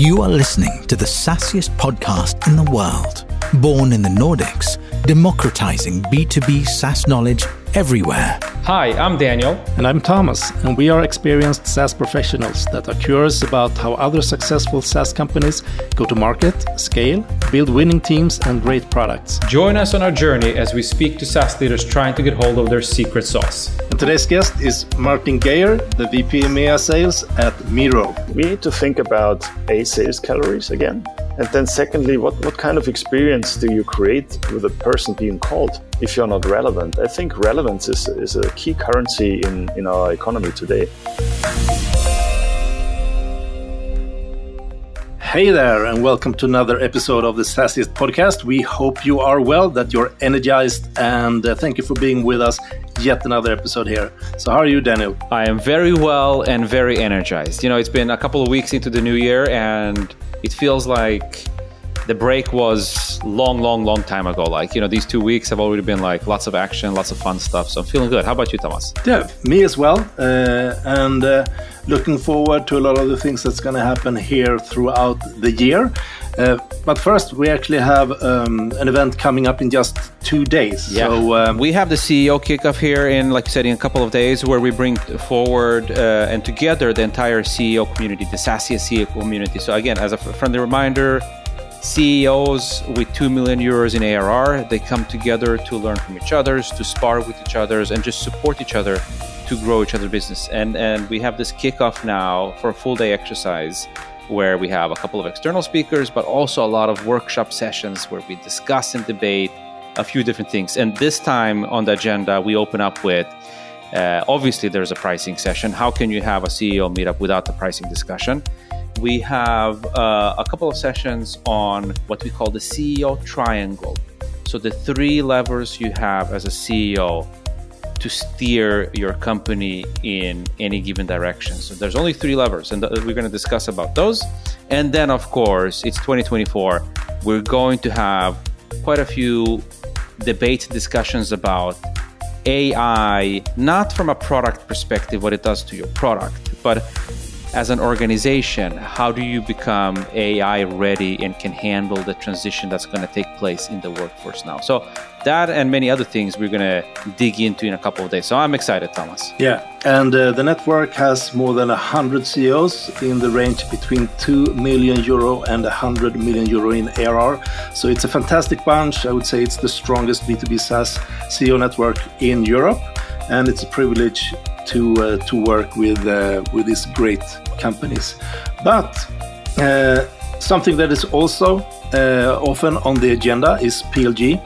You are listening to the SaaSiest podcast in the world. Born in the Nordics, democratizing B2B SaaS knowledge everywhere. Hi, I'm Daniel. And I'm Thomas, and we are experienced SaaS professionals that are curious about how other successful SaaS companies go to market, scale, build winning teams, and great products. Join us on our journey as we speak to SaaS leaders trying to get hold of their secret sauce. Today's guest is Martin Geier, the VP EMEA Sales at Miro. We need to think about A, sales calories again. And then secondly, what, what kind of experience do you create with a person being called if you're not relevant? I think relevance is, is a key currency in, in our economy today. Hey there, and welcome to another episode of the SaaSiest podcast. We hope you are well, that you're energized, and uh, thank you for being with us yet another episode here. So, how are you, Daniel? I am very well and very energized. You know, it's been a couple of weeks into the new year, and it feels like the break was long, long, long time ago. Like, you know, these two weeks have already been like lots of action, lots of fun stuff. So I'm feeling good. How about you, Thomas? Yeah, me as well. Uh, and uh, looking forward to a lot of the things that's going to happen here throughout the year. Uh, but first, we actually have um, an event coming up in just two days. Yeah. So um, we have the CEO kickoff here in, like you said, in a couple of days, where we bring forward uh, and together the entire CEO community, the SaaSiest CEO community. So again, as a friendly reminder, CEOs with 2 million euros in ARR, they come together to learn from each other, to spar with each other, and just support each other to grow each other's business. And and we have this kickoff now for a full day exercise where we have a couple of external speakers, but also a lot of workshop sessions where we discuss and debate a few different things. And this time on the agenda, we open up with uh, obviously there's a pricing session. How can you have a CEO meetup without the pricing discussion? We have uh, a couple of sessions on what we call the CEO triangle. So the three levers you have as a CEO to steer your company in any given direction. So there's only three levers, and we're going to discuss about those. And then, of course, it's 2024. We're going to have quite a few debate discussions about AI, not from a product perspective, what it does to your product, but as an organization, how do you become AI ready and can handle the transition that's going to take place in the workforce now? So, that and many other things we're going to dig into in a couple of days. So, I'm excited, Thomas. Yeah. And uh, the network has more than 100 CEOs in the range between 2 million euro and 100 million euro in ARR. So, it's a fantastic bunch. I would say it's the strongest B2B SaaS CEO network in Europe. And it's a privilege to uh, to work with uh, with these great companies. But uh, something that is also often on the agenda is PLG,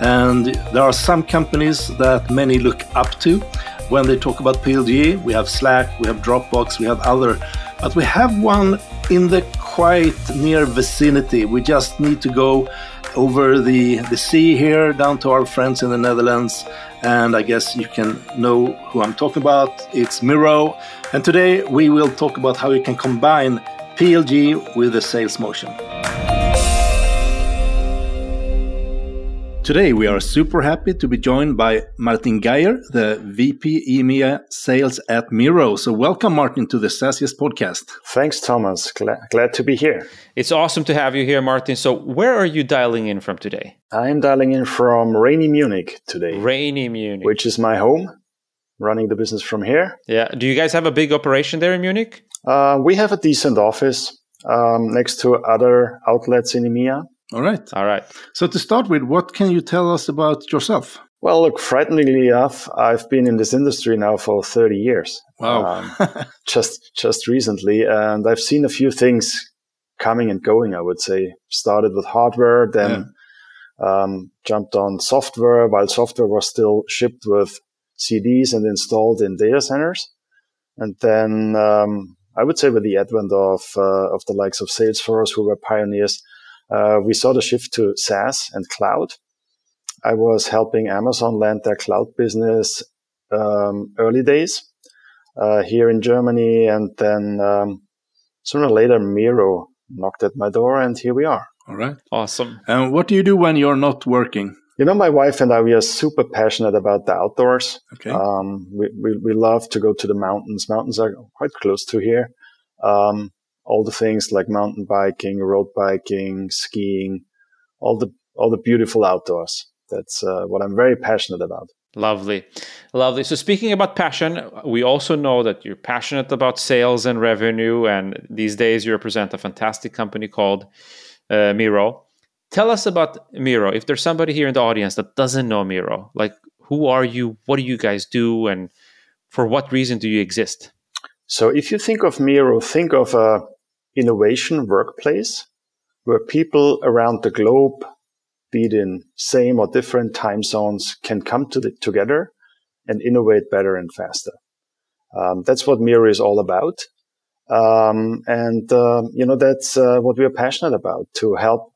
and there are some companies that many look up to when they talk about PLG. We have Slack, we have Dropbox, we have other, but we have one in the quite near vicinity. We just need to go over the, the sea here down to our friends in the Netherlands. And I guess you can know who I'm talking about. It's Miro. And today we will talk about how you can combine PLG with the sales motion. Today, we are super happy to be joined by Martin Geier, the VP EMEA Sales at Miro. So, welcome, Martin, to the SaaSiest podcast. Thanks, Thomas. Glad, glad to be here. It's awesome to have you here, Martin. So, where are you dialing in from today? I'm dialing in from rainy Munich today. Rainy Munich. Which is my home, running the business from here. Yeah. Do you guys have a big operation there in Munich? Uh, we have a decent office um, next to other outlets in EMEA. All right. All right. So to start with, what can you tell us about yourself? Well, look, frighteningly enough, I've been in this industry now for 30 years. Wow. um, just just recently, and I've seen a few things coming and going. I would say started with hardware, then yeah. um, jumped on software while software was still shipped with CDs and installed in data centers, and then um, I would say with the advent of uh, of the likes of Salesforce, who were pioneers uh, we saw the shift to SaaS and cloud. I was helping Amazon land their cloud business um, early days uh, here in Germany, and then um, sooner or later Miro knocked at my door, and here we are. All right, awesome. And what do you do when you're not working? You know, my wife and I, we are super passionate about the outdoors. Okay. Um, we, we, we love to go to the mountains. Mountains are quite close to here. Um, all the things like mountain biking, road biking, skiing, all the all the beautiful outdoors. That's uh, what I'm very passionate about. Lovely. Lovely. So, speaking about passion, we also know that you're passionate about sales and revenue. And these days, you represent a fantastic company called uh, Miro. Tell us about Miro. If there's somebody here in the audience that doesn't know Miro, like who are you? What do you guys do? And for what reason do you exist? So, if you think of Miro, think of a innovation workplace where people around the globe be it in same or different time zones, can come to the, together and innovate better and faster. Um, that's what Miro is all about. Um, and, uh, you know, that's uh, what we are passionate about to help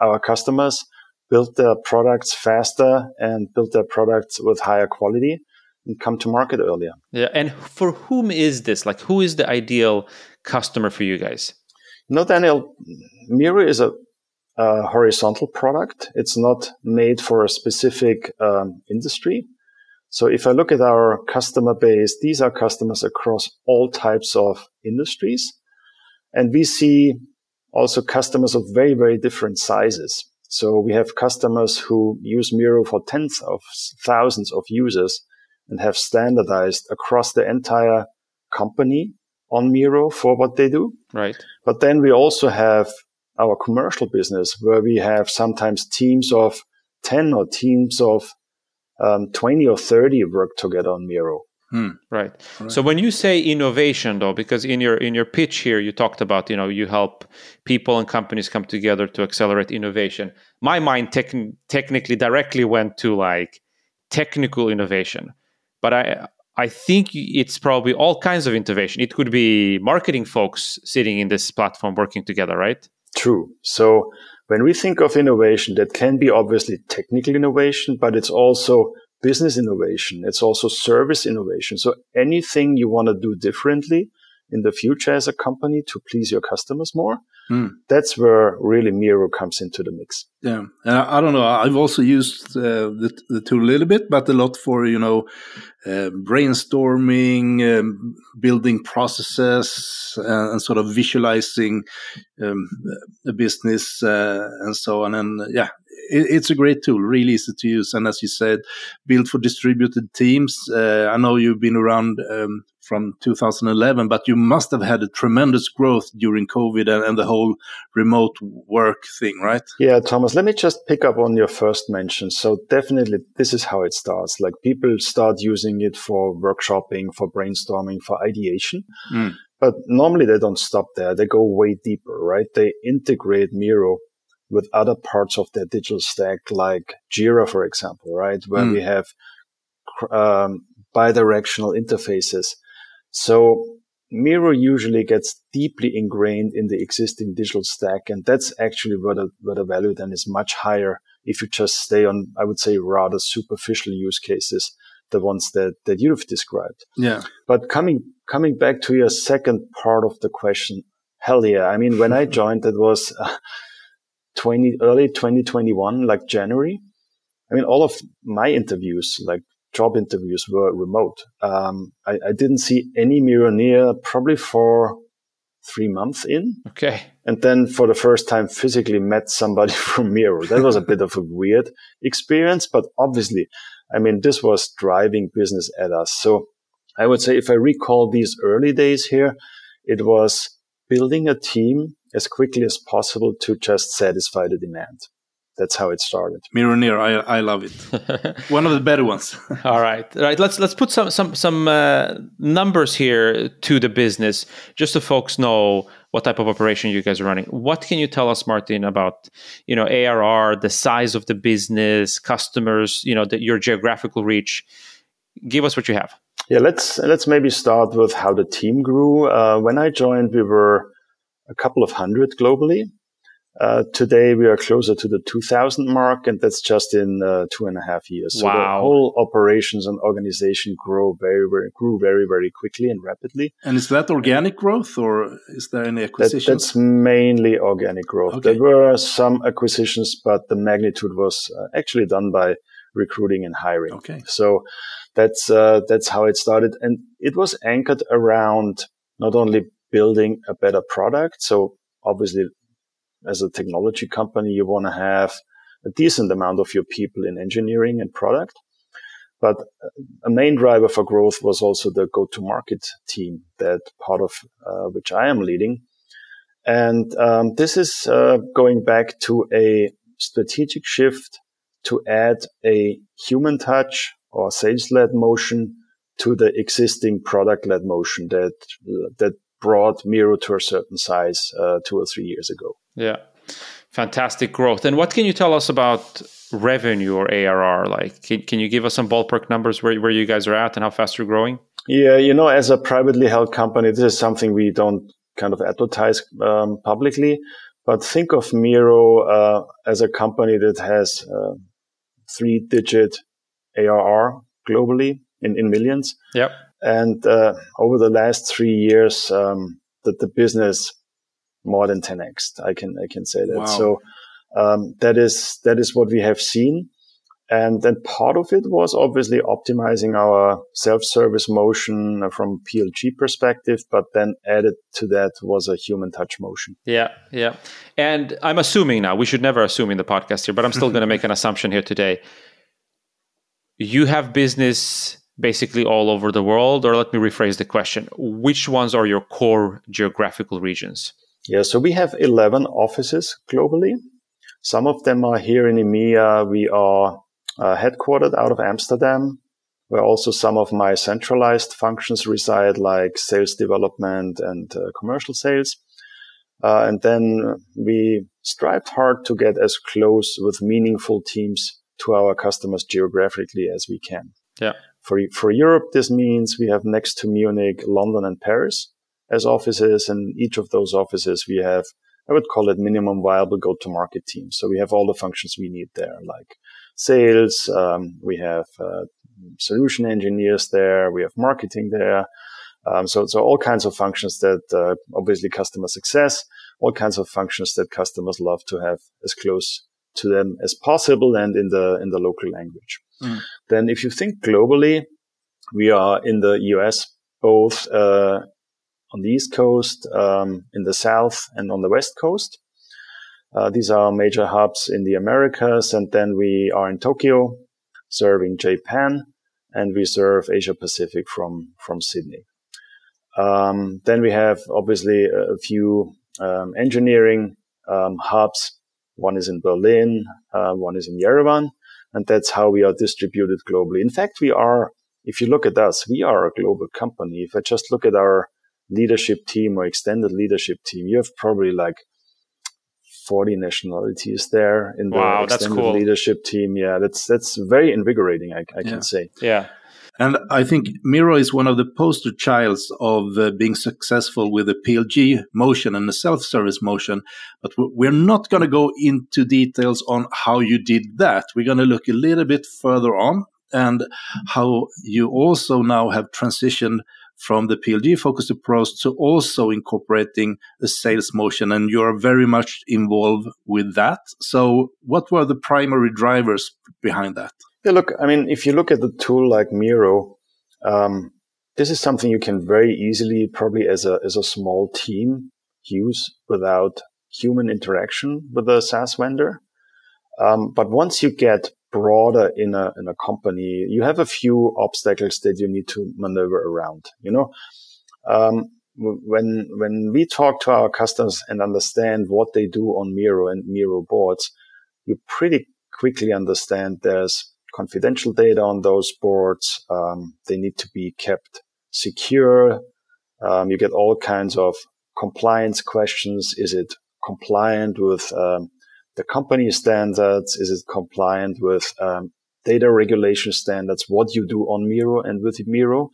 our customers build their products faster and build their products with higher quality and come to market earlier. Yeah. And for whom is this? Like, who is the ideal customer for you guys? Daniel, Miro is a a horizontal product. It's not made for a specific um, industry. So if I look at our customer base, these are customers across all types of industries. And we see also customers of very, very different sizes. So we have customers who use Miro for tens of thousands of users and have standardized across the entire company on Miro for what they do. Right. But then we also have our commercial business where we have sometimes teams of 10 or teams of um, 20 or 30 work together on Miro. Hmm. Right. right. So when you say innovation, though, because in your in your pitch here you talked about you know you help people and companies come together to accelerate innovation. My mind tech- technically directly went to like technical innovation, but I I think it's probably all kinds of innovation. It could be marketing folks sitting in this platform working together, right? True. So when we think of innovation, that can be obviously technical innovation, but it's also business innovation. It's also service innovation. So anything you want to do differently in the future as a company to please your customers more, mm. that's where really Miro comes into the mix. Yeah, uh, I don't know. I've also used uh, the, the tool a little bit, but a lot for you know uh, brainstorming, um, building processes, uh, and sort of visualizing um, a business uh, and so on. And yeah, it, it's a great tool, really easy to use, and as you said, built for distributed teams. Uh, I know you've been around um, from 2011, but you must have had a tremendous growth during COVID and, and, the whole remote work thing, right? Yeah, Thomas, let me just pick up on your first mention. So definitely this is how it starts. Like people start using it for workshopping, for brainstorming, for ideation. Mm. But normally they don't stop there. They go way deeper, right? They integrate Miro with other parts of their digital stack, like Jira, for example, right? Where mm. we have um, bidirectional interfaces so Miro usually gets deeply ingrained in the existing digital stack. And that's actually where the, where the value then is much higher if you just stay on, I would say, rather superficial use cases, the ones that, that you've described. Yeah. But coming, coming back to your second part of the question, hell yeah. I mean, when I joined, it was uh, 20, early 2021, like January. I mean, all of my interviews, like job interviews were remote. Um, I, I, didn't see any Mironeer probably for three months in. Okay. And then for the first time physically met somebody from Miro. That was a bit of a weird experience, but obviously, I mean, this was driving business at us. So I would say if I recall these early days here, it was building a team as quickly as possible to just satisfy the demand that's how it started. Mironeer, I I love it. One of the better ones. All right, All right. Let's let's put some some some uh, numbers here to the business, just so folks know what type of operation you guys are running. What can you tell us, Martin, about you know ARR, the size of the business, customers, you know, the, your geographical reach? Give us what you have. Yeah, let's let's maybe start with how the team grew. Uh, when I joined, we were a couple of hundred globally. Uh, today we are closer to the 2000 mark, and that's just in uh, two and a half years. So wow. the whole operations and organization grow very, very grew very, very quickly and rapidly. And is that organic growth, or is there any acquisitions? That, that's mainly organic growth. Okay. There were some acquisitions, but the magnitude was uh, actually done by recruiting and hiring. Okay. So that's uh, that's how it started, and it was anchored around not only building a better product. So obviously, as a technology company, you want to have a decent amount of your people in engineering and product. But a main driver for growth was also the go-to-market team that part of uh, which I am leading. And um, this is uh, going back to a strategic shift to add a human touch or sales-led motion to the existing product-led motion that that brought Miro to a certain size uh, two or three years ago. Yeah, fantastic growth. And what can you tell us about revenue or ARR? Like, can, can you give us some ballpark numbers where, where you guys are at and how fast you're growing? Yeah, you know, as a privately held company, this is something we don't kind of advertise um, publicly. But think of Miro uh, as a company that has uh, three digit ARR globally in, in millions. Yep. And uh, over the last three years, um, that the business more than 10x. I can I can say that. Wow. So um, that is that is what we have seen. And then part of it was obviously optimizing our self-service motion from PLG perspective, but then added to that was a human touch motion. Yeah, yeah. And I'm assuming now, we should never assume in the podcast here, but I'm still going to make an assumption here today. You have business basically all over the world, or let me rephrase the question. Which ones are your core geographical regions? Yeah, so we have 11 offices globally. Some of them are here in EMEA. We are uh, headquartered out of Amsterdam, where also some of my centralized functions reside, like sales development and uh, commercial sales. Uh, and then we strived hard to get as close with meaningful teams to our customers geographically as we can. Yeah. For, for Europe, this means we have next to Munich, London and Paris as offices. And each of those offices, we have, I would call it minimum viable go-to-market teams. So we have all the functions we need there, like sales. Um, we have uh, solution engineers there. We have marketing there. Um, so, so all kinds of functions that uh, obviously customer success, all kinds of functions that customers love to have as close to them as possible and in the in the local language. Mm. Then, if you think globally, we are in the US both uh, on the East Coast, um, in the South, and on the West Coast. Uh, these are major hubs in the Americas, and then we are in Tokyo, serving Japan, and we serve Asia Pacific from from Sydney. Um, then we have obviously a few um, engineering um, hubs. One is in Berlin, uh, one is in Yerevan, and that's how we are distributed globally. In fact, we are. If you look at us, we are a global company. If I just look at our leadership team or extended leadership team, you have probably like 40 nationalities there in the wow, extended cool. leadership team. Yeah, that's that's very invigorating, I, I yeah. can say. Yeah. And I think Miro is one of the poster childs of uh, being successful with the PLG motion and the self-service motion. But we're not going to go into details on how you did that. We're going to look a little bit further on and how you also now have transitioned from the PLG focused approach to also incorporating a sales motion. And you're very much involved with that. So, what were the primary drivers behind that? Yeah, look, I mean, if you look at the tool like Miro, um, this is something you can very easily, probably as a, as a small team, use without human interaction with a SaaS vendor. Um, but once you get broader in a in a company, you have a few obstacles that you need to maneuver around. You know, um, when when we talk to our customers and understand what they do on Miro and Miro boards, you pretty quickly understand there's confidential data on those boards. Um, they need to be kept secure. Um, you get all kinds of compliance questions. Is it compliant with um, the company standards? Is it compliant with um, data regulation standards? What you do on Miro and with Miro?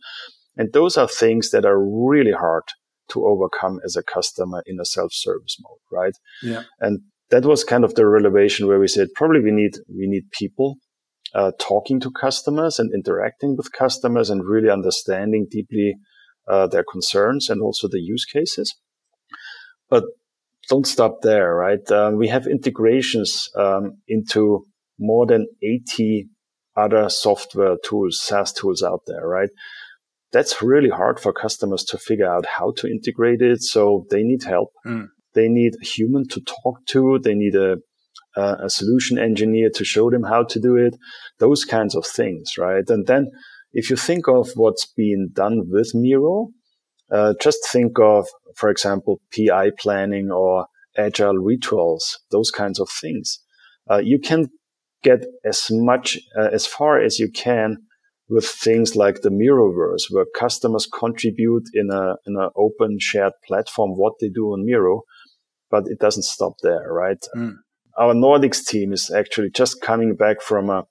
And those are things that are really hard to overcome as a customer in a self-service mode, right? Yeah. And that was kind of the revelation where we said probably we need we need people uh, talking to customers and interacting with customers and really understanding deeply uh, their concerns and also the use cases. But don't stop there, right? Um, we have integrations um, into more than 80 other software tools, SaaS tools out there, right? that's really hard for customers to figure out how to integrate it. So they need help. Mm. They need a human to talk to. They need a, a solution engineer to show them how to do it. Those kinds of things, right? And then if you think of what's being done with Miro, uh, just think of, for example, PI planning or agile rituals, those kinds of things. Uh, you can get as much, uh, as far as you can with things like the Miroverse, where customers contribute in a, in an open shared platform what they do on Miro, but it doesn't stop there, right? Mm. Our Nordics team is actually just coming back from a,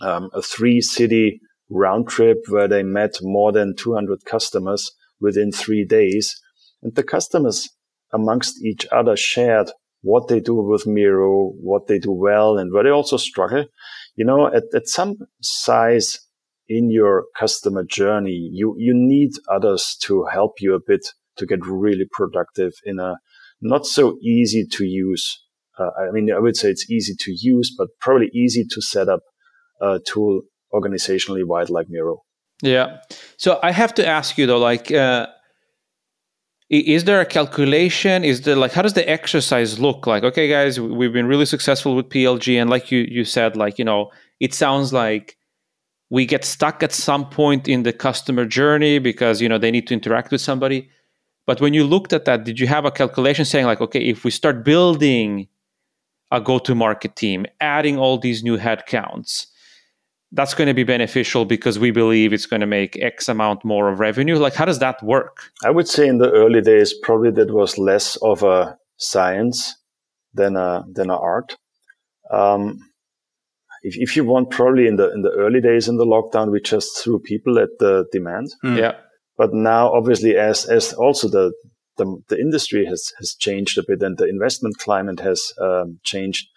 um, a three city round trip where they met more than 200 customers within three days. And the customers amongst each other shared what they do with Miro, what they do well, and where they also struggle. You know, at, at some size in your customer journey, you, you need others to help you a bit to get really productive in a not so easy to use. Uh, I mean, I would say it's easy to use, but probably easy to set up a tool organizationally wide like Miro. Yeah. So I have to ask you though, like, uh, is there a calculation? Is there like how does the exercise look like? Okay, guys, we've been really successful with PLG, and like you you said, like you know, it sounds like we get stuck at some point in the customer journey because you know they need to interact with somebody. But when you looked at that, did you have a calculation saying like, okay, if we start building a go-to-market team, adding all these new headcounts, that's going to be beneficial because we believe it's going to make X amount more of revenue? Like, how does that work? I would say in the early days, probably that was less of a science than a than an art. Um, if, if you want, probably in the in the early days in the lockdown, we just threw people at the demand. Mm. Yeah. But now, obviously, as as also the the, the industry has has changed a bit and the investment climate has um, changed.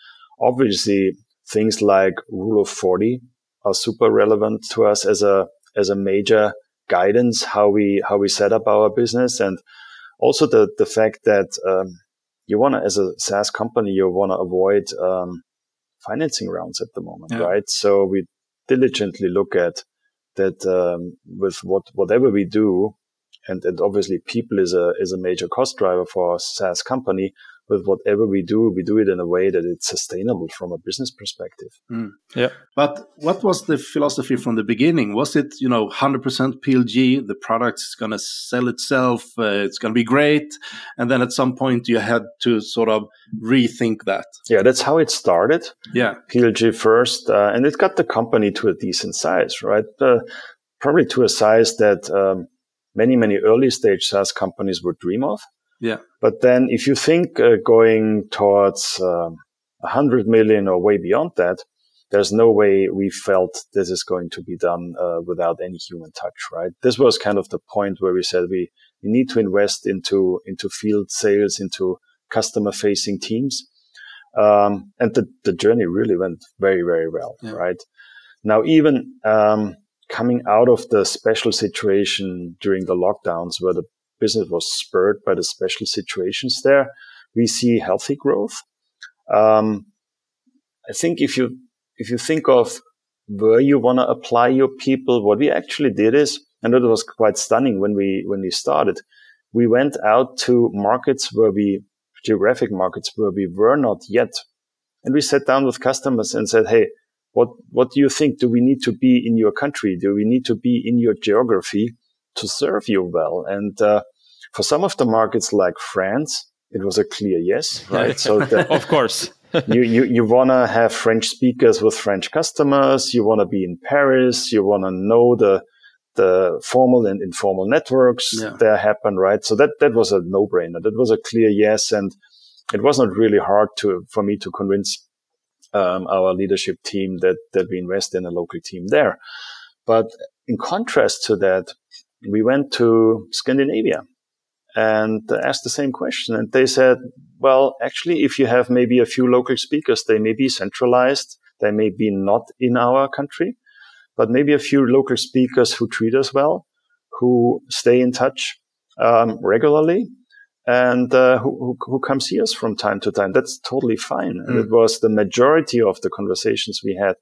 Obviously, things like rule of forty are super relevant to us as a as a major guidance how we how we set up our business and also the the fact that um, you want to as a SaaS company you want to avoid um, financing rounds at the moment, yeah. right? So we diligently look at that um, with what whatever we do, and, and obviously people is a is a major cost driver for a SaaS company with whatever we do, we do it in a way that it's sustainable from a business perspective. Mm. Yeah. But what was the philosophy from the beginning? Was it, you know, 100% PLG, the product's going to sell itself, uh, it's going to be great. And then at some point you had to sort of rethink that. Yeah, that's how it started. Yeah. PLG first, uh, and it got the company to a decent size, right? Uh, probably to a size that um, many, many early stage SaaS companies would dream of. Yeah. But then if you think uh, going towards um, 100 million or way beyond that, there's no way we felt this is going to be done uh, without any human touch, right? This was kind of the point where we said we, we need to invest into, into field sales, into customer facing teams. Um, and the, the journey really went very, very well, yeah. right? Now, even, um, coming out of the special situation during the lockdowns where the business was spurred by the special situations there. We see healthy growth. Um, I think if you if you think of where you want to apply your people, what we actually did is, and it was quite stunning when we when we started, we went out to markets where we geographic markets where we were not yet, and we sat down with customers and said, "Hey, what what do you think? Do we need to be in your country? Do we need to be in your geography to serve you well?" And uh, for some of the markets like France, it was a clear yes, right? so the, of course. you, you, you want to have French speakers with French customers. You want to be in Paris. You want to know the, the formal and informal networks yeah. that happen, right? So that, that was a no brainer. That was a clear yes. And it was not really hard to, for me to convince, um, our leadership team that, that we invest in a local team there. But in contrast to that, we went to Scandinavia and asked the same question. And they said, well, actually, if you have maybe a few local speakers, they may be centralized. They may be not in our country, but maybe a few local speakers who treat us well, who stay in touch um, regularly, and uh, who, who, come see us from time to time. That's totally fine. Mm. And it was the majority of the conversations we had.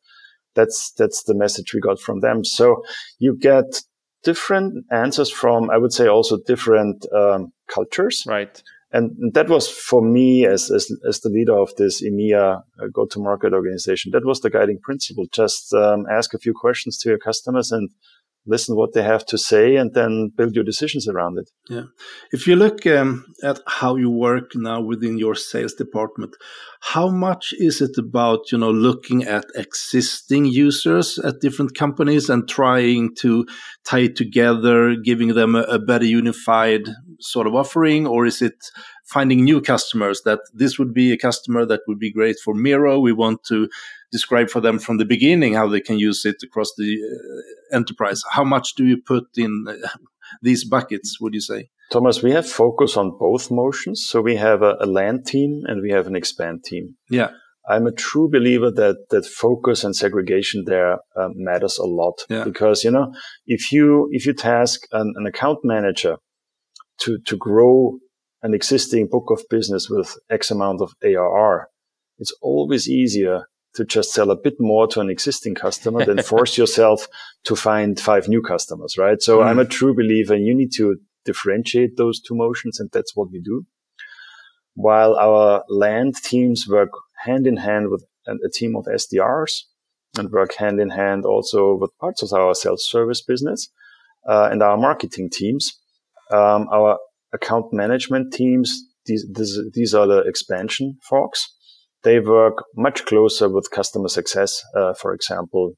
That's that's the message we got from them. So you get different answers from, I would say, also different um, cultures. Right. And that was for me as, as, as the leader of this EMEA uh, go-to-market organization. That was the guiding principle. Just um, ask a few questions to your customers and listen what they have to say and then build your decisions around it. Yeah. If you look um, at how you work now within your sales department, how much is it about, you know, looking at existing users at different companies and trying to tie it together, giving them a, a better unified sort of offering? Or is it finding new customers that this would be a customer that would be great for Miro? We want to describe for them from the beginning how they can use it across the uh, enterprise. How much do you put in uh, these buckets, would you say? Thomas, we have focus on both motions. So we have a, a land team and we have an expand team. Yeah. I'm a true believer that that focus and segregation there uh, matters a lot yeah. because you know if you if you task an, an, account manager to to grow an existing book of business with X amount of ARR, it's always easier to just sell a bit more to an existing customer than force yourself to find five new customers, right? So mm. I'm a true believer you need to differentiate those two motions and that's what we do. While our land teams work hand in hand with a team of SDRs and work hand in hand also with parts of our sales service business uh, and our marketing teams. Um, our account management teams, these, these, these are the expansion folks they work much closer with customer success, uh, for example,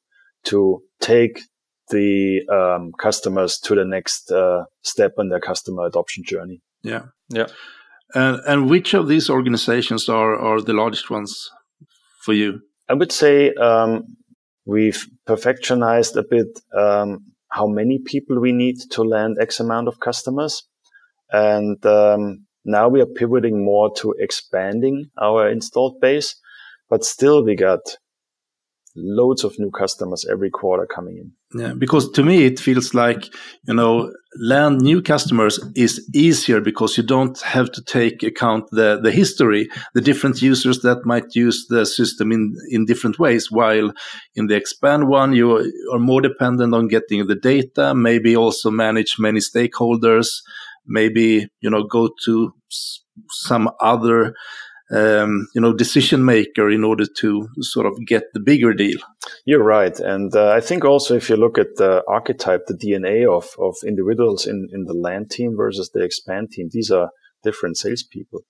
to take the um, customers to the next uh, step in their customer adoption journey. Yeah, yeah. And and which of these organizations are are the largest ones for you? I would say um, we've perfectionized a bit um, how many people we need to land X amount of customers, and um, now we are pivoting more to expanding our installed base, but still we got loads of new customers every quarter coming in. Yeah, because to me it feels like, you know, land new customers is easier because you don't have to take account the, the history, the different users that might use the system in, in different ways. While in the expand one, you are more dependent on getting the data, maybe also manage many stakeholders, maybe you know go to some other um, you know decision maker in order to sort of get the bigger deal. You're right, and uh, I think also if you look at the archetype, the DNA of of individuals in in the land team versus the expand team, these are different salespeople.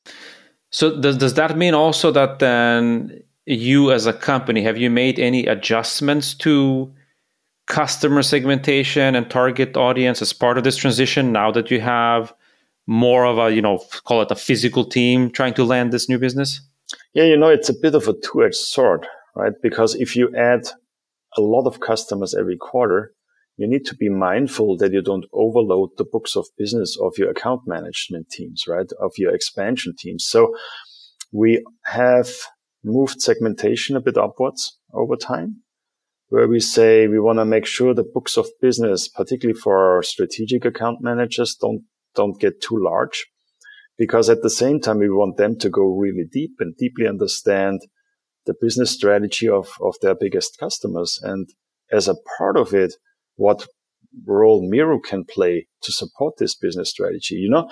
So does does that mean also that then you as a company have you made any adjustments to customer segmentation and target audience as part of this transition now that you have more of a you know call it a physical team trying to land this new business? Yeah you know it's a bit of a two-edged sword right? Because if you add a lot of customers every quarter you need to be mindful that you don't overload the books of business of your account management teams right? Of your expansion teams. So we have moved segmentation a bit upwards over time where we say we want to make sure the books of business, particularly for our strategic account managers, don't, don't get too large. Because at the same time, we want them to go really deep and deeply understand the business strategy of, of their biggest customers. And as a part of it, what role Miro can play to support this business strategy. You know,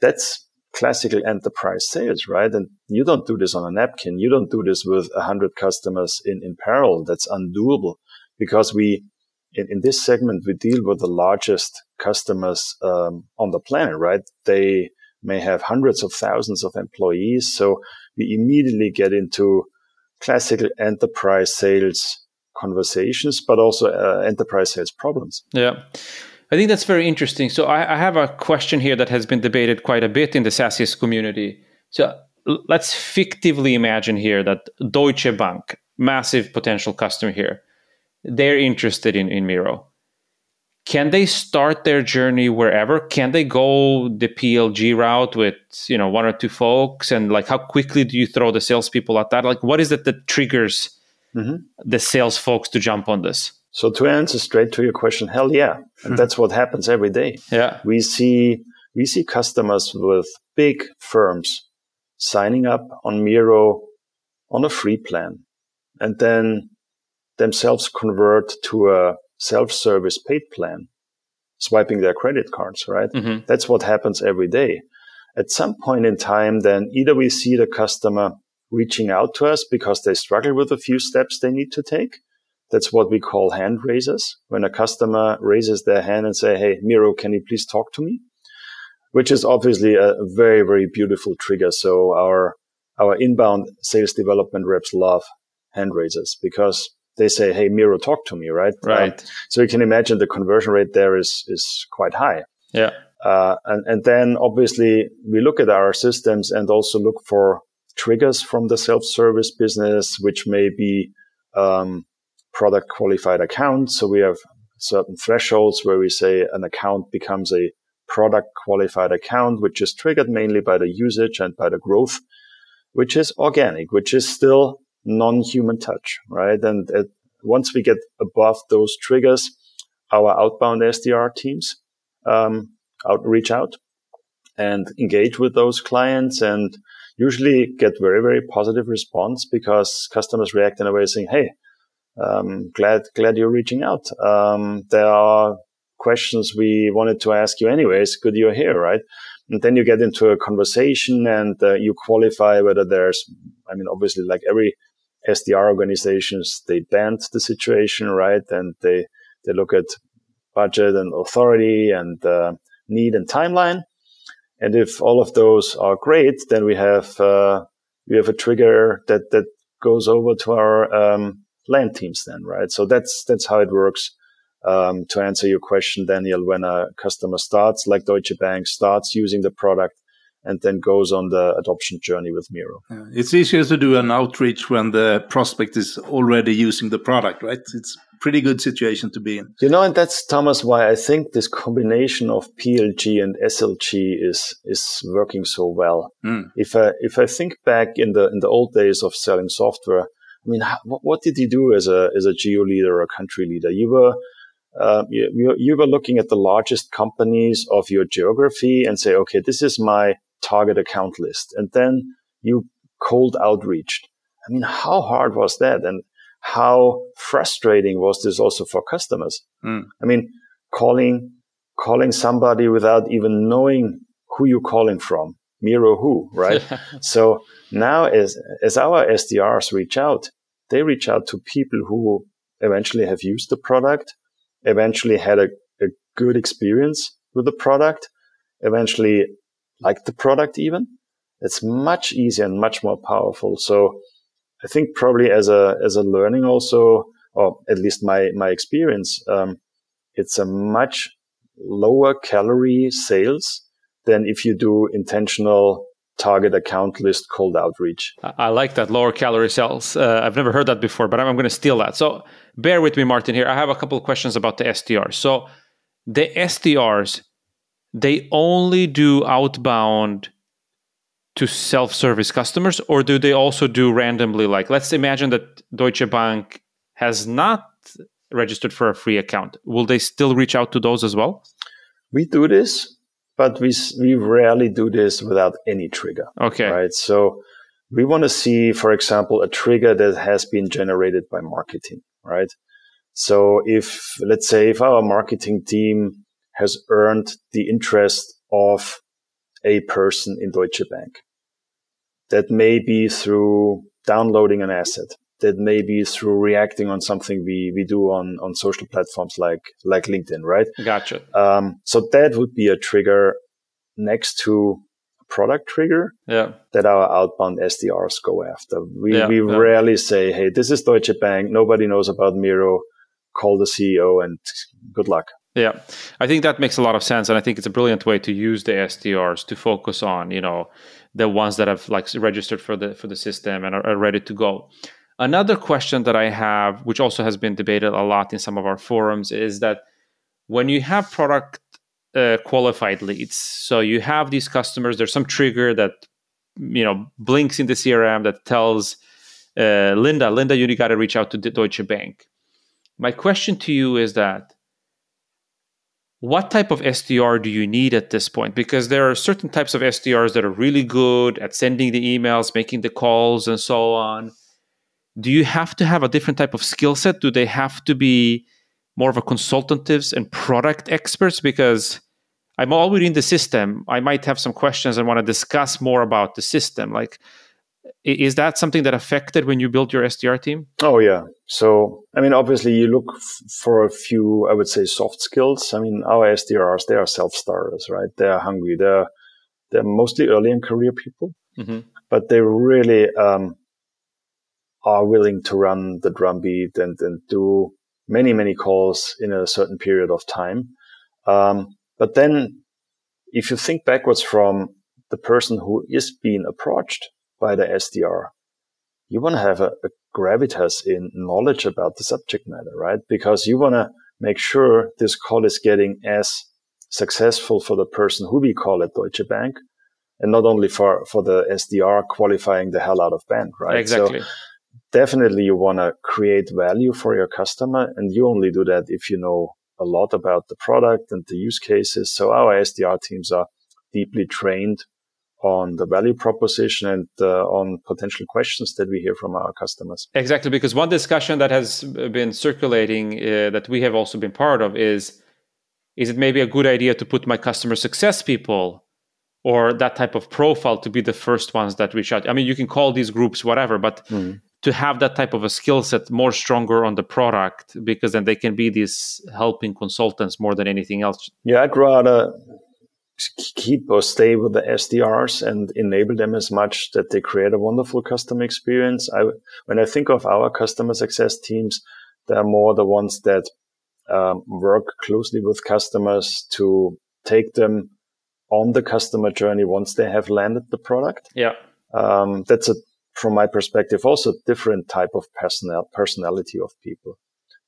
that's classical enterprise sales, right? And you don't do this on a napkin. You don't do this with a hundred customers in, in parallel. That's undoable because we, in, in this segment, we deal with the largest customers um, on the planet, right? They may have hundreds of thousands of employees. So we immediately get into classical enterprise sales conversations, but also uh, enterprise sales problems. Yeah. I think that's very interesting. So I, I, have a question here that has been debated quite a bit in the SaaSiest community. So let's fictively imagine here that Deutsche Bank, massive potential customer here, they're interested in, in Miro. Can they start their journey wherever? Can they go the PLG route with you know one or two folks? And like, how quickly do you throw the salespeople at that? Like, what is it that triggers mm-hmm. the sales folks to jump on this? So to answer straight to your question, hell yeah. And mm-hmm. that's what happens every day. Yeah. We see we see customers with big firms signing up on Miro on a free plan and then themselves convert to a self-service paid plan. swiping their credit cards, right? Mm-hmm. That's what happens every day. At some point in time, then either we see the customer reaching out to us because they struggle with a few steps they need to take. That's what we call hand raises. When a customer raises their hand and say, Hey, Miro, can you please talk to me? Which is obviously a very, very beautiful trigger. So our, our inbound sales development reps love hand raises because they say, Hey, Miro, talk to me, right? Right. Um, so you can imagine the conversion rate there is, is quite high. Yeah. Uh, and, and then obviously we look at our systems and also look for triggers from the self-service business, which may be um, product qualified accounts. So we have certain thresholds where we say an account becomes a product qualified account, which is triggered mainly by the usage and by the growth, which is organic, which is still non-human touch, right? And once we get above those triggers, our outbound SDR teams um, out, reach out and engage with those clients and usually get very, very positive response because customers react in a way saying, Hey, um, glad, glad you're reaching out. Um, there are questions we wanted to ask you anyways. Good you're here, right? And then you get into a conversation and uh, you qualify whether there's, I mean, obviously like every SDR organizations, they BANT the situation, right? And they, they look at budget and authority and uh, need and timeline. And if all of those are great, then we have uh, we have a trigger that that goes over to our um, land teams then, right? So that's that's how it works. Um, to answer your question, Daniel, when a customer starts, like Deutsche Bank, starts using the product and then goes on the adoption journey with Miro. Yeah. It's easier to do an outreach when the prospect is already using the product, right? It's pretty good situation to be in. You know, and that's Thomas why I think this combination of PLG and SLG is is working so well. Mm. If I if I think back in the in the old days of selling software, I mean, what, what did you do as a as a geo leader or a country leader? You were uh, you, you were looking at the largest companies of your geography and say, okay, this is my target account list, and then you cold outreached. I mean, how hard was that? And how frustrating was this also for customers? Mm. I mean, calling, calling somebody without even knowing who you're calling from, Miro who, right? so now as, as our SDRs reach out, they reach out to people who eventually have used the product, eventually had a, a good experience with the product, eventually liked the product even. It's much easier and much more powerful. So I think probably as a as a learning also, or at least my my experience, um, it's a much lower calorie sales than if you do intentional target account list cold outreach. I like that lower calorie sales. Uh, I've never heard that before, but I'm, I'm going to steal that. So bear with me, Martin. Here, I have a couple questions about the SDRs. So the SDRs, they only do outbound to self-service customers or do they also do randomly? Like let's imagine that deutsche bank has not registered for a free account. Will they still reach out to those as well? We do this but we we rarely do this without any trigger okay. right? So we want to see for example a trigger that has been generated by marketing right? So if let's say if our marketing team has earned the interest of a person in Deutsche Bank that may be through downloading an asset. That may be through reacting on something we, we do on, on social platforms like, like LinkedIn, right? Gotcha. Um, so that would be a trigger next to product trigger yeah. that our outbound SDRs go after. We, yeah, we yeah. rarely say, Hey, this is Deutsche Bank. Nobody knows about Miro. Call the CEO and good luck. Yeah, I think that makes a lot of sense, and I think it's a brilliant way to use the SDRs to focus on, you know, the ones that have like registered for the for the system and are, are ready to go. Another question that I have, which also has been debated a lot in some of our forums, is that when you have product uh, qualified leads, so you have these customers, there's some trigger that you know blinks in the CRM that tells uh, Linda, Linda, you got to reach out to Deutsche Bank. My question to you is that what type of SDR do you need at this point? Because there are certain types of SDRs that are really good at sending the emails, making the calls, and so on. Do you have to have a different type of skill set? Do they have to be more of a consultatives and product experts because I'm already in the system. I might have some questions and want to discuss more about the system. Like, is that something that affected when you built your SDR team? Oh yeah. So I mean, obviously, you look f- for a few, I would say, soft skills. I mean, our SDRs they are self starters, right? They are hungry. They're they're mostly early in career people, mm-hmm. but they really um, are willing to run the drumbeat and and do many many calls in a certain period of time. Um, but then, if you think backwards from the person who is being approached by the SDR, you want to have a, a gravitas in knowledge about the subject matter, right? Because you want to make sure this call is getting as successful for the person who we call at Deutsche Bank and not only for, for the SDR qualifying the hell out of BANT, right? Exactly. So definitely you want to create value for your customer and you only do that if you know a lot about the product and the use cases. So our SDR teams are deeply trained on the value proposition and uh, on potential questions that we hear from our customers. Exactly, because one discussion that has been circulating uh, that we have also been part of is is it maybe a good idea to put my customer success people or that type of profile to be the first ones that reach out? I mean, you can call these groups whatever, but mm. to have that type of a skill set more stronger on the product because then they can be these helping consultants more than anything else. Yeah, I'd rather keep or stay with the SDRs and enable them as much that they create a wonderful customer experience. I, when I think of our customer success teams, they're more the ones that um, work closely with customers to take them on the customer journey once they have landed the product. Yeah. Um, that's a, from my perspective, also different type of personal personality of people.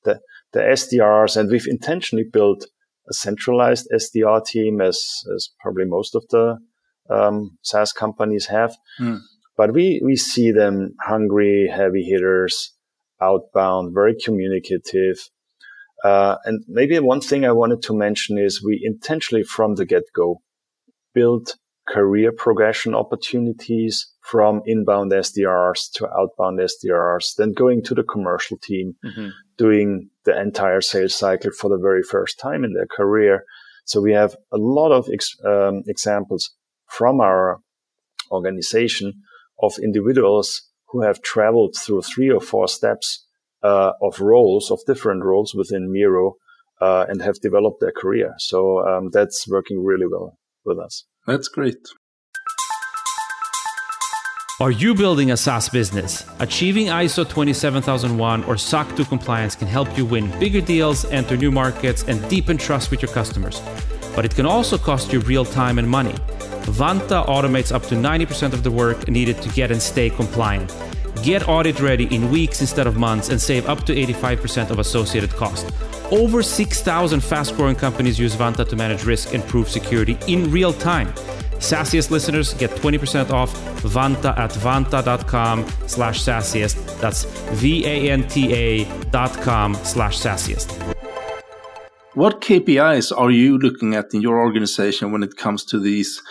The, the SDRs, and we've intentionally built a centralized SDR team, as, as probably most of the um, SaaS companies have. Mm. But we, we see them hungry, heavy hitters, outbound, very communicative. Uh, and maybe one thing I wanted to mention is we intentionally from the get go built career progression opportunities from inbound SDRs to outbound SDRs, then going to the commercial team, mm-hmm. Doing the entire sales cycle for the very first time in their career. So we have a lot of ex- um, examples from our organization of individuals who have traveled through three or four steps uh, of roles, of different roles within Miro, uh, and have developed their career. So um, that's working really well with us. That's great. Are you building a SaaS business? Achieving ISO 27001 or SOC 2 compliance can help you win bigger deals, enter new markets, and deepen trust with your customers. But it can also cost you real time and money. Vanta automates up to 90% of the work needed to get and stay compliant. Get audit ready in weeks instead of months and save up to 85% of associated cost. Over 6,000 fast growing companies use Vanta to manage risk and prove security in real time. SaaSiest listeners get 20% off Vanta at vanta.com slash sassiest. That's V-A-N-T-A dot com slash sassiest. What KPIs are you looking at in your organization when it comes to these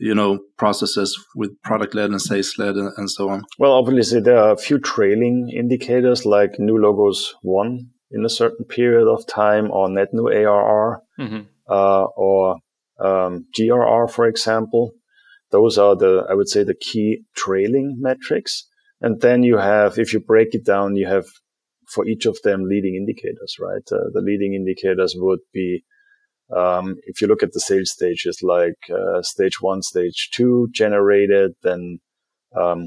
you know processes with product led and sales led and, and, so on well obviously there are a few trailing indicators like new logos won in a certain period of time or net new arr mm-hmm. uh, or um, GRR, for example. Those are the, I would say, the key trailing metrics. And then you have, if you break it down, you have for each of them leading indicators, right? Uh, the leading indicators would be, um, if you look at the sales stages, like uh, stage one, stage two generated, then um,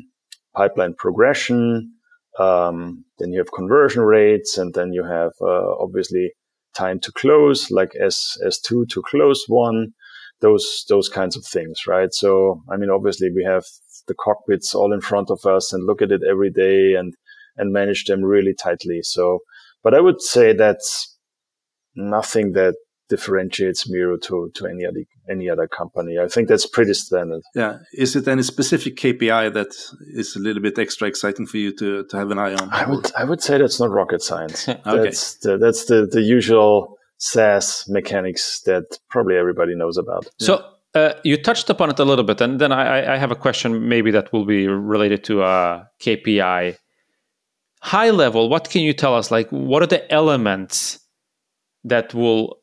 pipeline progression, um, then you have conversion rates, and then you have uh, obviously time to close, like S S2 to close one, those those kinds of things, right? So, I mean, obviously, we have the cockpits all in front of us and look at it every day and and manage them really tightly. So, but I would say that's nothing that differentiates Miro to to any other any other company. I think that's pretty standard. Yeah. Is it any specific KPI that is a little bit extra exciting for you to to have an eye on? I would I would say that's not rocket science. okay. That's the, that's the the usual SaaS mechanics that probably everybody knows about. So uh, you touched upon it a little bit, and then I, I, have a question maybe that will be related to a uh, KPI. High level, what can you tell us? Like, what are the elements that will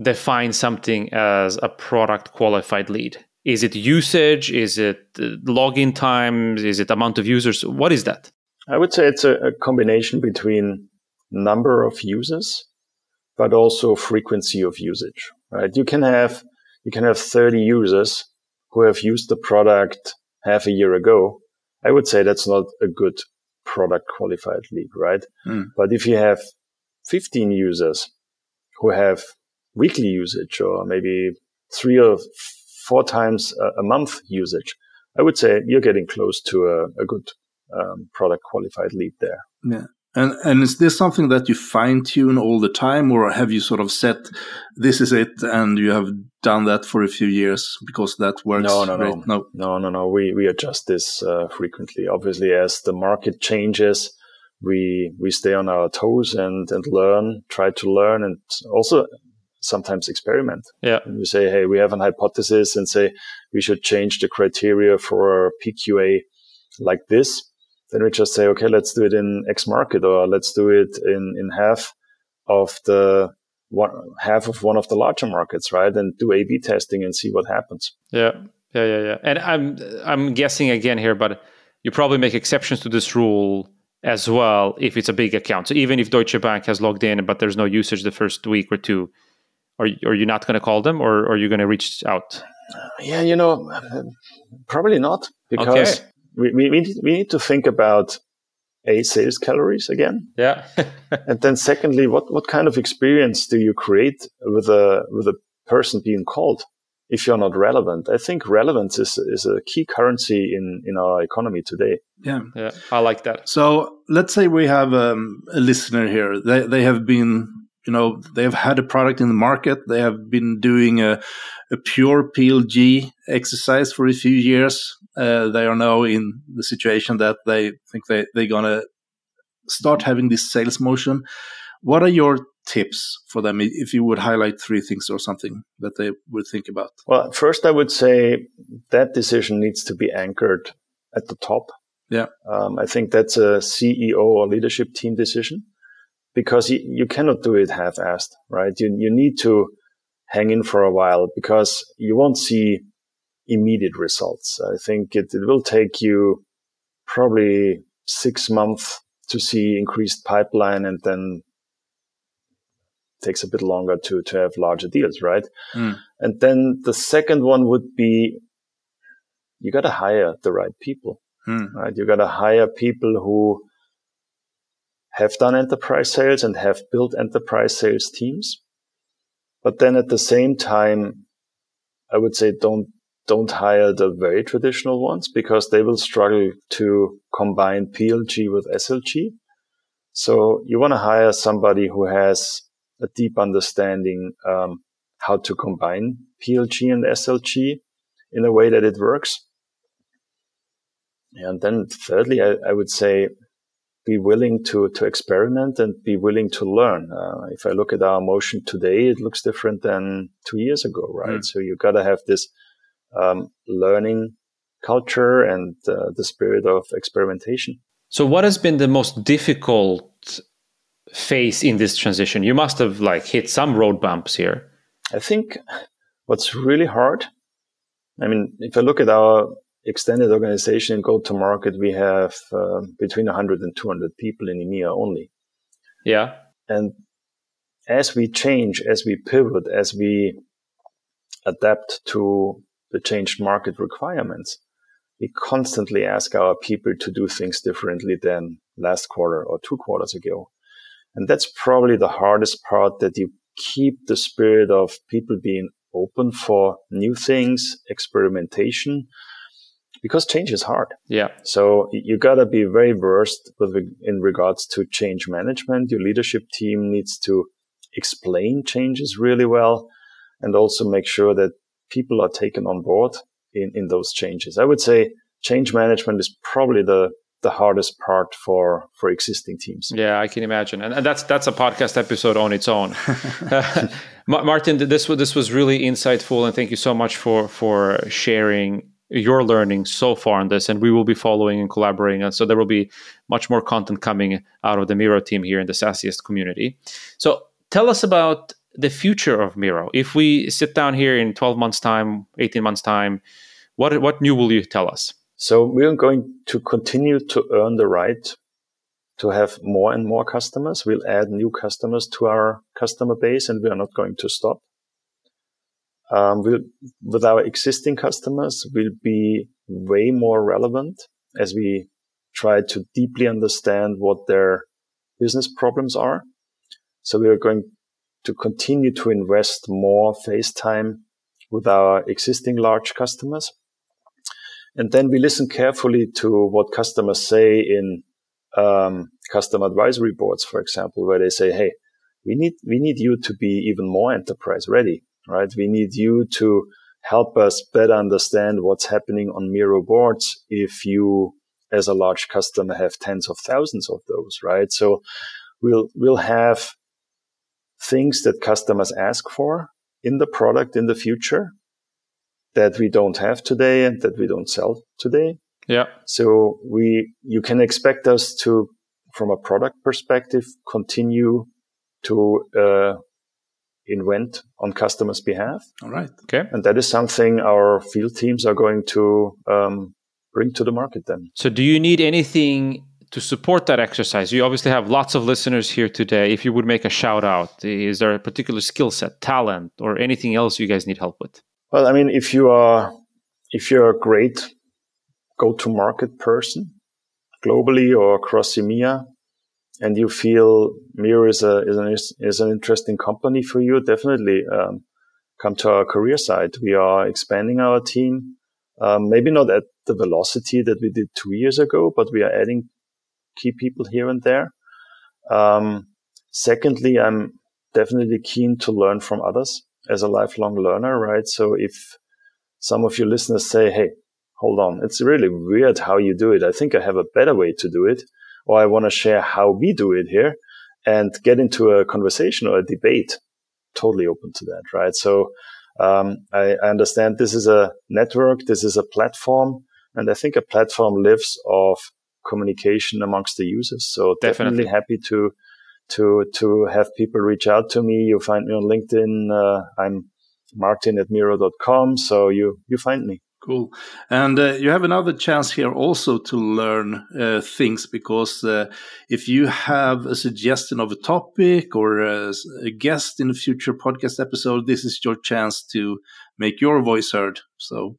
define something as a product qualified lead? Is it usage? Is it uh, login times? Is it amount of users? What is that? I would say it's a, a combination between number of users, but also frequency of usage. Right? You can have you can have 30 users who have used the product half a year ago. I would say that's not a good product qualified lead, right? Mm. But if you have 15 users who have weekly usage or maybe three or four times a, month usage, I would say you're getting close to a, a good um, product qualified lead there. Yeah. And and is this something that you fine tune all the time, or have you sort of set this is it, and you have done that for a few years because that works? No, no, no, no, no, no, no. We we adjust this uh, frequently. Obviously, as the market changes, we we stay on our toes and and learn, try to learn, and also sometimes experiment. Yeah. And we say, hey, we have an hypothesis, and say we should change the criteria for PQA like this then we just say, okay, let's do it in X market or let's do it in, in half of the one, half of one of the larger markets, right? And do A B testing and see what happens. Yeah. Yeah. Yeah. Yeah. And I'm, I'm guessing again here, but you probably make exceptions to this rule as well if it's a big account. So even if Deutsche Bank has logged in, but there's no usage the first week or two, are, are you not going to call them or, or are you going to reach out? Yeah, you know, probably not because okay we, we, need, we need to think about a sales calories again. Yeah. and then secondly, what, what kind of experience do you create with a, with a person being called? If you're not relevant, I think relevance is, is a key currency in, in our economy today. Yeah. Yeah. I like that. So let's say we have um, a listener here. They, they have been you know they have had a product in the market they have been doing a, a pure plg exercise for a few years uh, they are now in the situation that they think they, they're gonna start having this sales motion. What are your tips for them? If you would highlight three things or something that they would think about. Well first i would say that decision needs to be anchored at the top. Yeah. Um, i think that's a ceo or leadership team decision because you, you cannot do it half-assed, right? You, you need to hang in for a while because you won't see immediate results. I think it, it will take you probably six months to see increased pipeline and then takes a bit longer to, to have larger deals, right? Mm. And then the second one would be you got to hire the right people, mm. right? You got to hire people who have done enterprise sales and have built enterprise sales teams. But then at the same time, I would say don't, don't hire the very traditional ones because they will struggle to combine PLG with SLG. So you want to hire somebody who has a deep understanding, um, how to combine PLG and SLG in a way that it works. And then thirdly, I, I would say be willing to to experiment and be willing to learn. Uh, if I look at our motion today, it looks different than two years ago, right? Mm. So you got to have this um, learning culture and uh, the spirit of experimentation. So, what has been the most difficult phase in this transition? You must have like hit some road bumps here. I think what's really hard. I mean, if I look at our extended organization and go to market, we have uh, between 100 and 200 people in EMEA only. Yeah. And as we change, as we pivot, as we adapt to the changed market requirements, we constantly ask our people to do things differently than last quarter or two quarters ago. And that's probably the hardest part that you keep the spirit of people being open for new things, experimentation, because change is hard. Yeah. So you got to be very versed with in regards to change management. Your leadership team needs to explain changes really well and also make sure that people are taken on board in, in those changes. I would say change management is probably the the hardest part for for existing teams. Yeah, I can imagine, and that's that's a podcast episode on its own. uh, Martin, this was this was really insightful, and thank you so much for for sharing your learning so far on this, and we will be following and collaborating. And so there will be much more content coming out of the Miro team here in the SaaSiest community. So tell us about the future of Miro. If we sit down here in 12 months' time, 18 months' time, what, what new will you tell us? So we're going to continue to earn the right to have more and more customers. We'll add new customers to our customer base and we are not going to stop. Um, we'll, with our existing customers, we'll be way more relevant as we try to deeply understand what their business problems are. So we are going to continue to invest more face time with our existing large customers. And then we listen carefully to what customers say in um, customer advisory boards, for example, where they say, "Hey, we need we need you to be even more enterprise ready, right? We need you to help us better understand what's happening on Miro boards if you, as a large customer, have tens of thousands of those, right? So we'll we'll have things that customers ask for in the product in the future that we don't have today and that we don't sell today. Yeah. So we, you can expect us to, from a product perspective, continue to, uh, invent on customers' behalf. All right. Okay. And that is something our field teams are going to, um, bring to the market then. So do you need anything to support that exercise? You obviously have lots of listeners here today. If you would make a shout out, is there a particular skill set, talent, or anything else you guys need help with? Well, I mean, if you are, if you're a great go-to-market person globally or across EMEA, and you feel Miro is a is an is an interesting company for you, definitely um, come to our career site. We are expanding our team, um, maybe not at the velocity that we did two years ago, but we are adding key people here and there. Um, secondly, I'm definitely keen to learn from others as a lifelong learner, right? So if some of your listeners say, Hey, hold on, it's really weird how you do it. I think I have a better way to do it. Or I want to share how we do it here and get into a conversation or a debate. Totally open to that, right? So, um, I, I understand this is a network. This is a platform. And I think a platform lives off communication amongst the users. So definitely, definitely happy to to to have people reach out to me. You find me on LinkedIn. Uh, I'm martin at miro.com. So you you find me. Cool. And uh, you have another chance here also to learn uh, things because uh, if you have a suggestion of a topic or a, a, guest in a future podcast episode, this is your chance to make your voice heard. So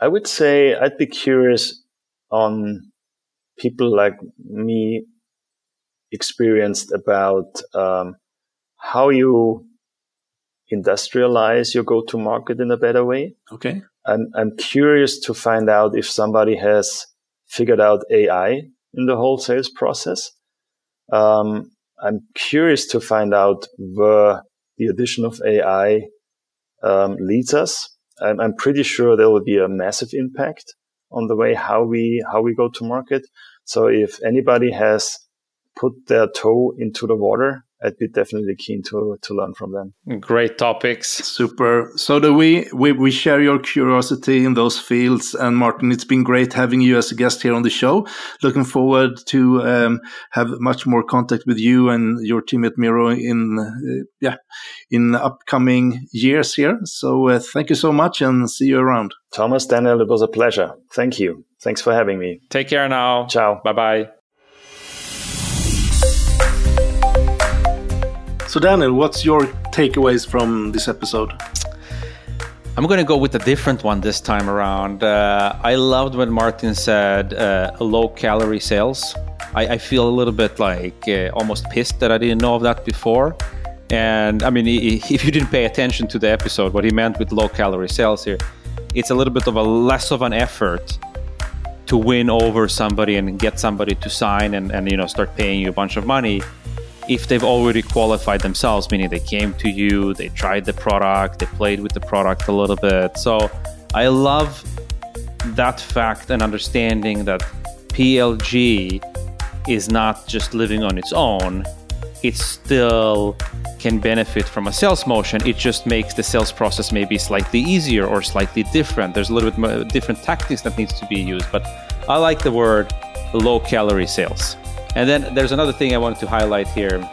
I would say I'd be curious on people like me experienced about um, how you industrialize your go-to market in a better way. Okay. I'm, I'm curious to find out if somebody has figured out AI in the whole sales process. Um, I'm curious to find out where the addition of AI um, leads us. I'm, I'm pretty sure there will be a massive impact on the way how we how we go to market. So if anybody has put their toe into the water, I'd be definitely keen to to learn from them. Great topics. Super. So do we, we we share your curiosity in those fields. And Martin, it's been great having you as a guest here on the show. Looking forward to um, have much more contact with you and your team at Miro in uh, yeah in upcoming years here. So uh, thank you so much and see you around. Thomas, Daniel, it was a pleasure. Thank you. Thanks for having me. Take care now. Ciao. Bye bye. So, Daniel, what's your takeaways from this episode? I'm going to go with a different one this time around. Uh, I loved when Martin said uh, low calorie sales. I, I, feel a little bit like uh, almost pissed that I didn't know of that before. And I mean, if you didn't pay attention to the episode, what he meant with low calorie sales here, it's a little bit of a less of an effort to win over somebody and get somebody to sign and, and you know start paying you a bunch of money if they've already qualified themselves, meaning they came to you, they tried the product, they played with the product a little bit. So I love that fact and understanding that PLG is not just living on its own, it still can benefit from a sales motion. It just makes the sales process maybe slightly easier or slightly different. There's a little bit more different tactics that needs to be used, but I like the word low calorie sales. And then there's another thing I wanted to highlight here.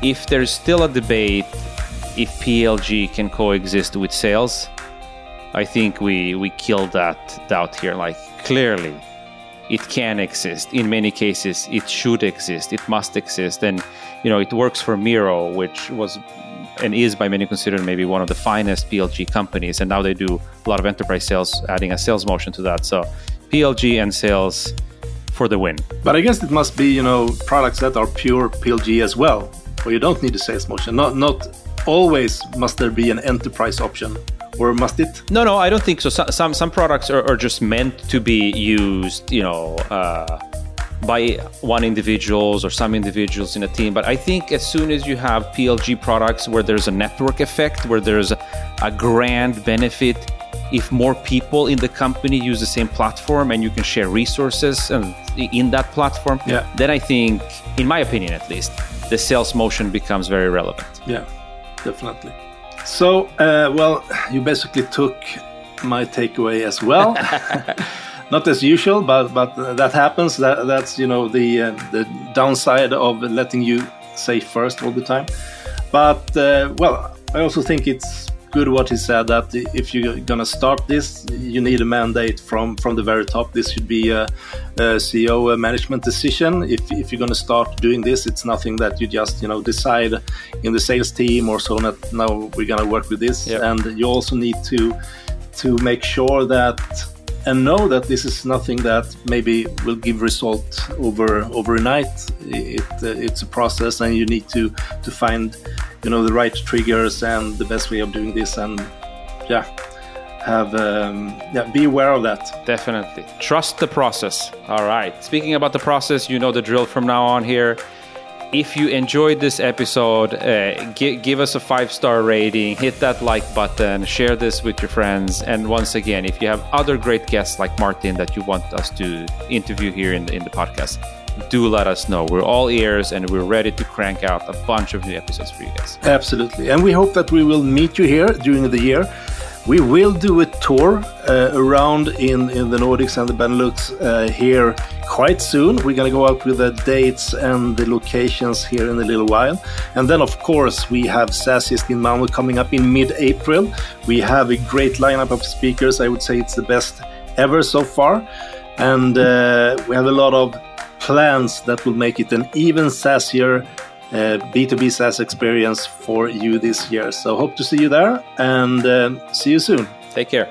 if there's still a debate if PLG can coexist with sales, I think we we killed that doubt here. Like clearly, it can exist. In many cases, it should exist. It must exist, and you know it works for Miro, which was and is by many considered maybe one of the finest PLG companies. And now they do a lot of enterprise sales, adding a sales motion to that. So PLG and sales for the win. But I guess it must be you know products that are pure PLG as well, where you don't need a sales motion. Not not always must there be an enterprise option or must it? No, no, I don't think so. Some some, some products are, are, just meant to be used, you know, uh, by one individuals or some individuals in a team. But I think as soon as you have PLG products where there's a network effect, where there's a, a grand benefit, if more people in the company use the same platform and you can share resources and in that platform, yeah. then I think, in my opinion at least, the sales motion becomes very relevant. Yeah, definitely. So, uh, well, you basically took my takeaway as well. Not as usual, but but that happens. That that's you know the uh, the downside of letting you say first all the time. But uh, well, I also think it's good what he said that if you're gonna start this, you need a mandate from from the very top. This should be a, a CEO a management decision. If if you're gonna start doing this, it's nothing that you just you know decide in the sales team or so. That now we're gonna work with this, yep. and you also need to to make sure that and know that this is nothing that maybe will give result over overnight. It, uh, it's a process, and you need to to find you know the right triggers and the best way of doing this. And yeah, have um, yeah be aware of that. Definitely trust the process. All right. Speaking about the process, you know the drill from now on here if you enjoyed this episode, uh, g- give us a five star rating, hit that like button, share this with your friends. And once again, if you have other great guests like Martin that you want us to interview here in the, in the podcast, do let us know. We're all ears and we're ready to crank out a bunch of new episodes for you guys. Absolutely. And we hope that we will meet you here during the year. We will do a tour uh, around in, in the Nordics and the Benelux uh, here quite soon. We're going to go out with the dates and the locations here in a little while. And then, of course, we have SaaSiest in Malmö coming up in mid April. We have a great lineup of speakers. I would say it's the best ever so far. And uh, we have a lot of plans that will make it an even sassier B2B uh, SaaS experience for you this year. So hope to see you there and uh, see you soon. Take care.